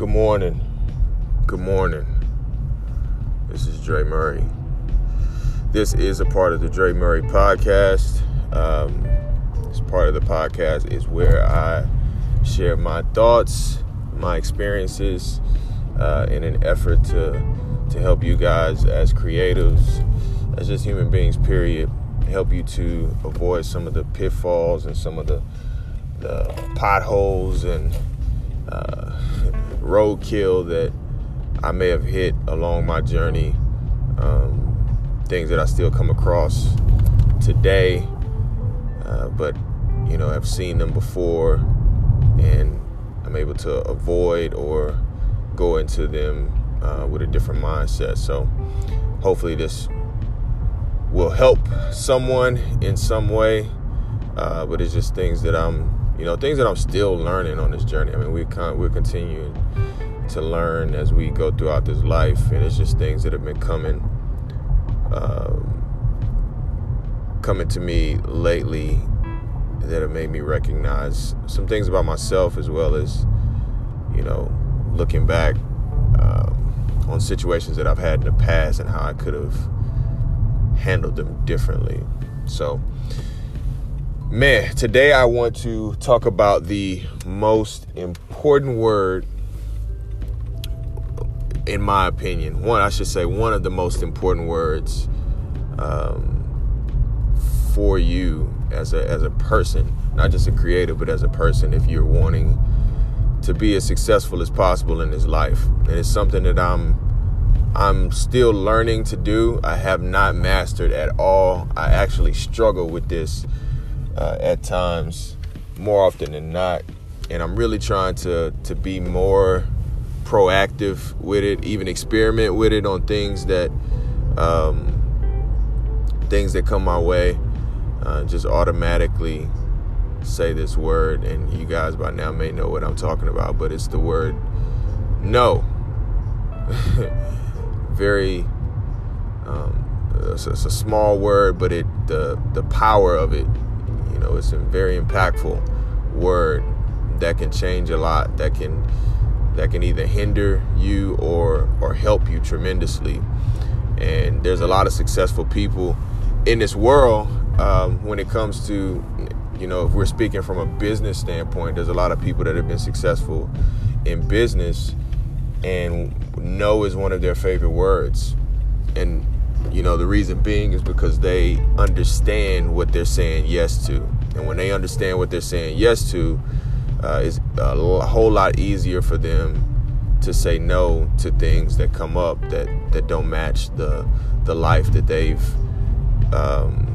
Good morning. Good morning. This is Dre Murray. This is a part of the Dre Murray podcast. Um, this part of the podcast is where I share my thoughts, my experiences, uh, in an effort to to help you guys as creatives, as just human beings. Period. Help you to avoid some of the pitfalls and some of the the potholes and uh, roadkill that I may have hit along my journey. Um, things that I still come across today, uh, but you know, I've seen them before, and I'm able to avoid or go into them uh, with a different mindset. So, hopefully, this will help someone in some way. Uh, but it's just things that I'm you know, things that I'm still learning on this journey. I mean, we con- we're continuing to learn as we go throughout this life, and it's just things that have been coming, um, coming to me lately that have made me recognize some things about myself as well as, you know, looking back um, on situations that I've had in the past and how I could have handled them differently. So Man, today I want to talk about the most important word, in my opinion. One, I should say, one of the most important words um, for you as a as a person, not just a creator, but as a person. If you're wanting to be as successful as possible in this life, and it's something that I'm I'm still learning to do. I have not mastered at all. I actually struggle with this uh, at times, more often than not. And I'm really trying to to be more proactive with it, even experiment with it on things that um, things that come my way. Uh, just automatically say this word, and you guys by now may know what I'm talking about, but it's the word no. Very. Um, it's, it's a small word, but it the the power of it know, it's a very impactful word that can change a lot. That can that can either hinder you or or help you tremendously. And there's a lot of successful people in this world um, when it comes to you know if we're speaking from a business standpoint. There's a lot of people that have been successful in business, and no is one of their favorite words. And you know, the reason being is because they understand what they're saying yes to. And when they understand what they're saying yes to, uh, it's a whole lot easier for them to say no to things that come up that, that don't match the the life that they've um,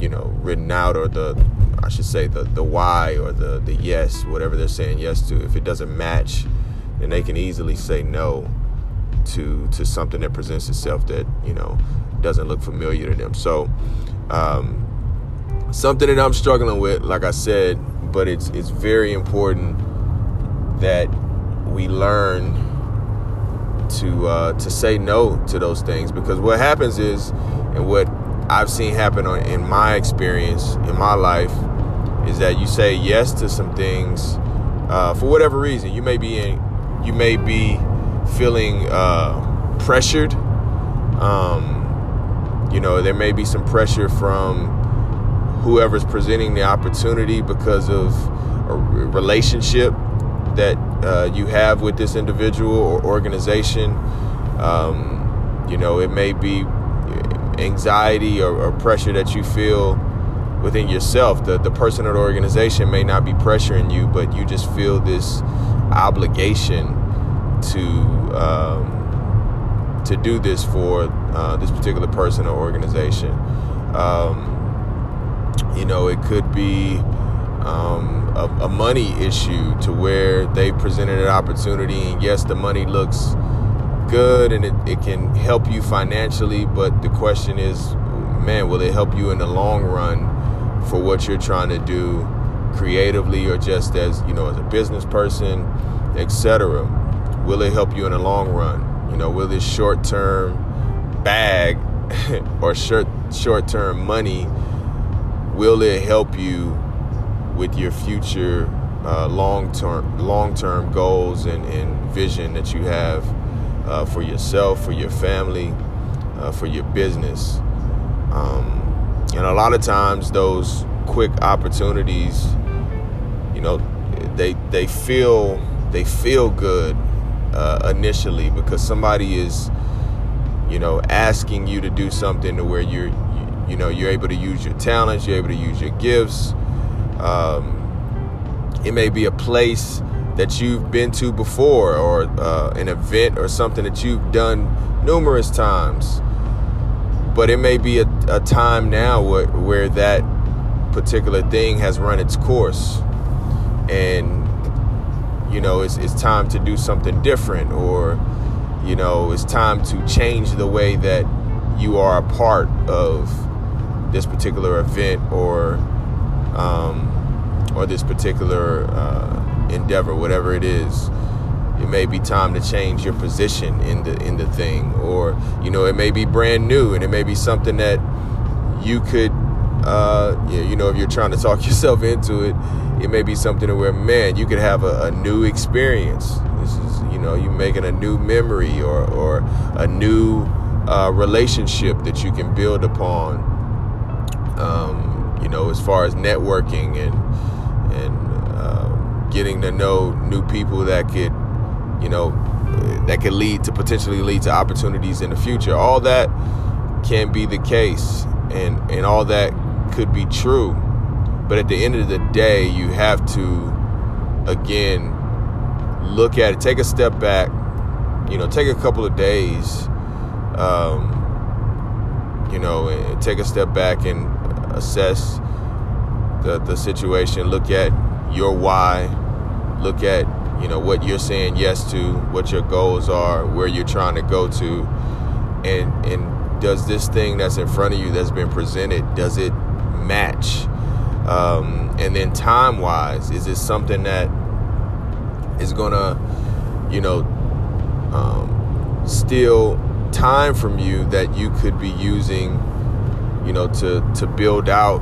you know written out or the I should say the the why or the the yes whatever they're saying yes to if it doesn't match then they can easily say no to to something that presents itself that you know doesn't look familiar to them so um, something that I'm struggling with, like I said, but it's it's very important that we learn to uh, to say no to those things because what happens is, and what I've seen happen in my experience in my life is that you say yes to some things uh, for whatever reason. You may be in, you may be feeling uh, pressured. Um, you know, there may be some pressure from whoever's presenting the opportunity because of a relationship that uh, you have with this individual or organization. Um, you know, it may be anxiety or, or, pressure that you feel within yourself. The, the person or the organization may not be pressuring you, but you just feel this obligation to um, to do this for uh, this particular person or organization. Um, you know, it could be um, a, a, money issue to where they presented an opportunity, and yes, the money looks good and it, it can help you financially, but the question is, man, will it help you in the long run for what you're trying to do creatively or just as, you know, as a business person, etc.? Will it help you in the long run? You know, will this short term bag or short short term money will it help you with your future uh, long term long term goals and, and, vision that you have uh, for yourself, for your family, uh, for your business. Um, and a lot of times, those quick opportunities, you know, they they feel they feel good uh, initially because somebody is, you know, asking you to do something to where you're, you, you know, you're able to use your talents, you're able to use your gifts. Um, it may be a place that you've been to before, or uh, an event or something that you've done numerous times. But it may be a, a time now where, where that particular thing has run its course, and you know it's, it's time to do something different, or you know it's time to change the way that you are a part of this particular event or um, or this particular uh, endeavor, whatever it is. It may be time to change your position in the in the thing, or you know, it may be brand new, and it may be something that you could, uh, know, if you're trying to talk yourself into it, it may be something where, man, you could have a, a new experience. This is, you know, you making a new memory or or a new uh, relationship that you can build upon. Um, you know, as far as networking and and uh, getting to know new people that could, you know, that could lead to potentially lead to opportunities in the future. All that can be the case, and and all that could be true. But at the end of the day, you have to again look at it, take a step back, you know, take a couple of days, um, you know, take a step back and assess the, the situation, look at your why, look at you know what you're saying yes to, what your goals are, where you're trying to go to, and and does this thing that's in front of you that's been presented does it match? Um, and then time wise, is this something that is gonna you know um, steal time from you that you could be using you know to to build out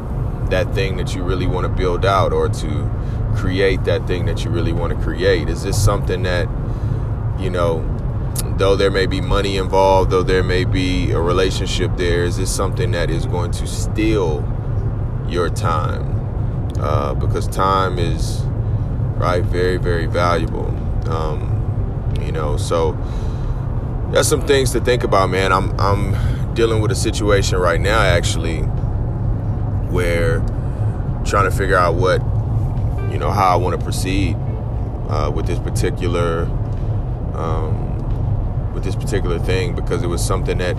that thing that you really want to build out or to create that thing that you really want to create? Is this something that, you know, though there may be money involved, though there may be a relationship there, is this something that is going to steal your time? Uh, because time is, right, very, very valuable. Um, you know, so that's some things to think about, man. I'm, I'm dealing with a situation right now, actually where trying to figure out what you know how I want to proceed uh, with this particular um, with this particular thing because it was something that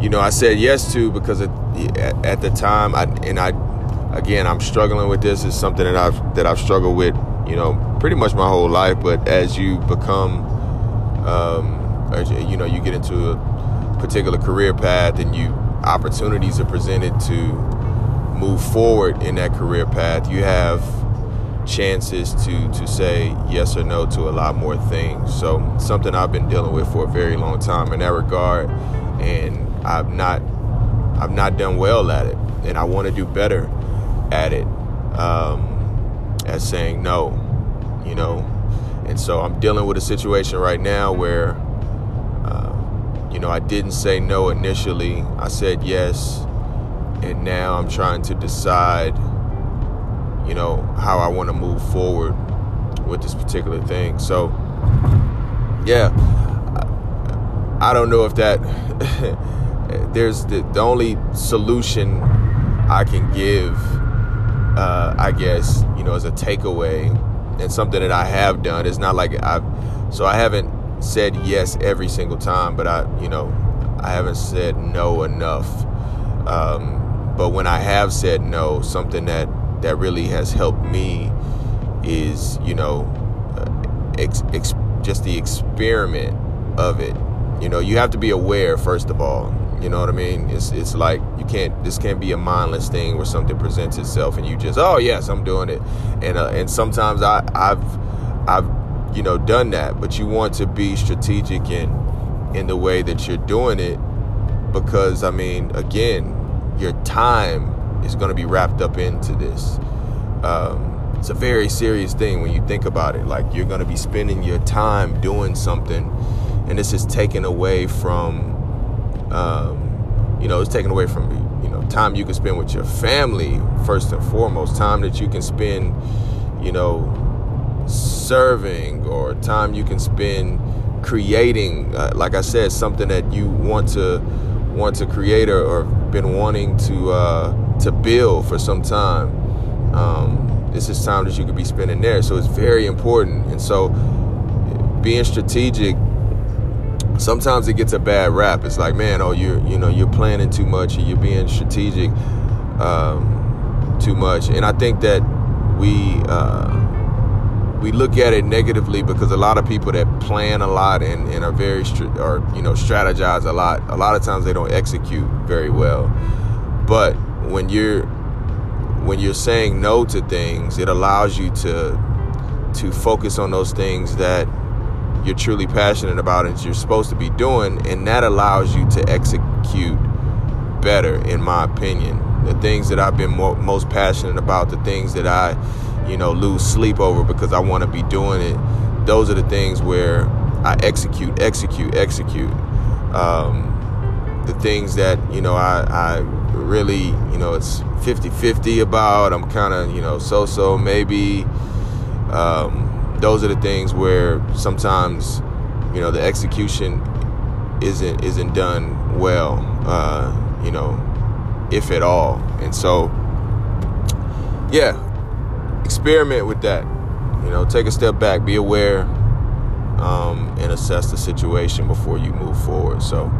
you know I said yes to because at the time I and I again I'm struggling with this. Is something that I've that I've struggled with you know pretty much my whole life. But as you become um, you know you get into a particular career path and you opportunities are presented to move forward in that career path, you have chances to to say yes or no to a lot more things. So something I've been dealing with for a very long time in that regard, and I've not I've not done well at it, and I want to do better at it. Um, at saying no, you know, and so I'm dealing with a situation right now where. Uh, you know, I didn't say no initially. I said yes and now I'm trying to decide, you know, how I want to move forward with this particular thing. So, yeah, I don't know if that there's the, the only solution I can give, uh, I guess, you know, as a takeaway and something that I have done. It's not like I've, so I haven't said yes every single time, but I, you know, I haven't said no enough. Um, but when I have said no, something that that really has helped me is, you know, uh, ex, ex, just the experiment of it. You know, you have to be aware first of all. You know what I mean? It's it's like you can't. This can't be a mindless thing where something presents itself and you just, oh yes, I'm doing it. And uh, and sometimes I I've I've you know done that, but you want to be strategic in in the way that you're doing it because I mean, again, your time is going to be wrapped up into this. Um, it's a very serious thing when you think about it. Like you're going to be spending your time doing something, and this is taken away from, um, you know, it's taken away from you know time you can spend with your family first and foremost, time that you can spend, you know, serving or time you can spend creating. Uh, like I said, something that you want to want to create or, or been wanting to uh, to build for some time. Um, this is time that you could be spending there. So it's very important. And so being strategic, sometimes it gets a bad rap. It's like, man, oh, you're you know you're planning too much, or you're being strategic um, too much. And I think that we. Uh, we look at it negatively because a lot of people that plan a lot and, and are very or you know strategize a lot a lot of times they don't execute very well but when you're when you're saying no to things it allows you to to focus on those things that you're truly passionate about and you're supposed to be doing and that allows you to execute better in my opinion the things that I've been mo- most passionate about the things that I you know, lose sleep over because I want to be doing it. Those are the things where I execute, execute, execute. Um, the things that, you know, I, I really, you know, it's 50 50 about. I'm kind of, you know, so so maybe. Um, those are the things where sometimes, you know, the execution isn't isn't done well, uh, you know, if at all. And so, yeah, experiment with that. You know, take a step back, be aware, um, and assess the situation before you move forward. So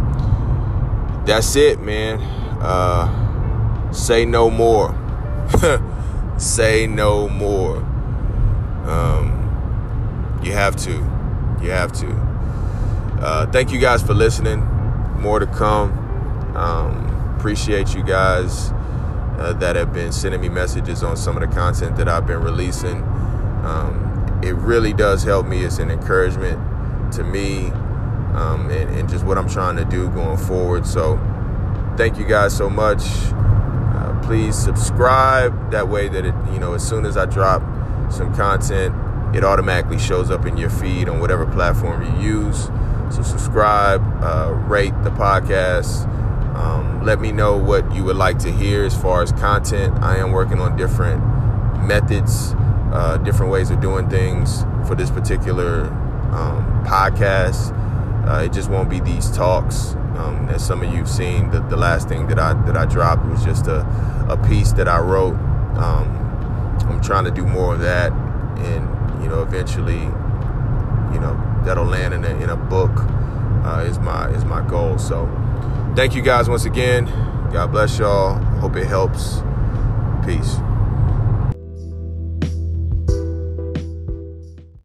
that's it, man. Uh, say no more. say no more. Um, you have to. You have to. Uh, thank you guys for listening. More to come. Um, appreciate you guys uh, that have been sending me messages on some of the content that I've been releasing. Um, it really does help me. It's an encouragement to me um, and, and, just what I'm trying to do going forward. So, thank you guys so much. Uh, please subscribe. That way, that it you know, as soon as I drop some content, it automatically shows up in your feed on whatever platform you use. So subscribe, uh, rate the podcast. Um, let me know what you would like to hear as far as content. I am working on different methods, uh, different ways of doing things for this particular um, podcast. Uh, it just won't be these talks. Um, as some of you've seen, the, the, last thing that I that I dropped was just a, a piece that I wrote. Um, I'm trying to do more of that, and you know, eventually, you know, that'll land in a, in a book. Uh, is my is my goal. So thank you guys once again. God bless y'all. Hope it helps. Peace.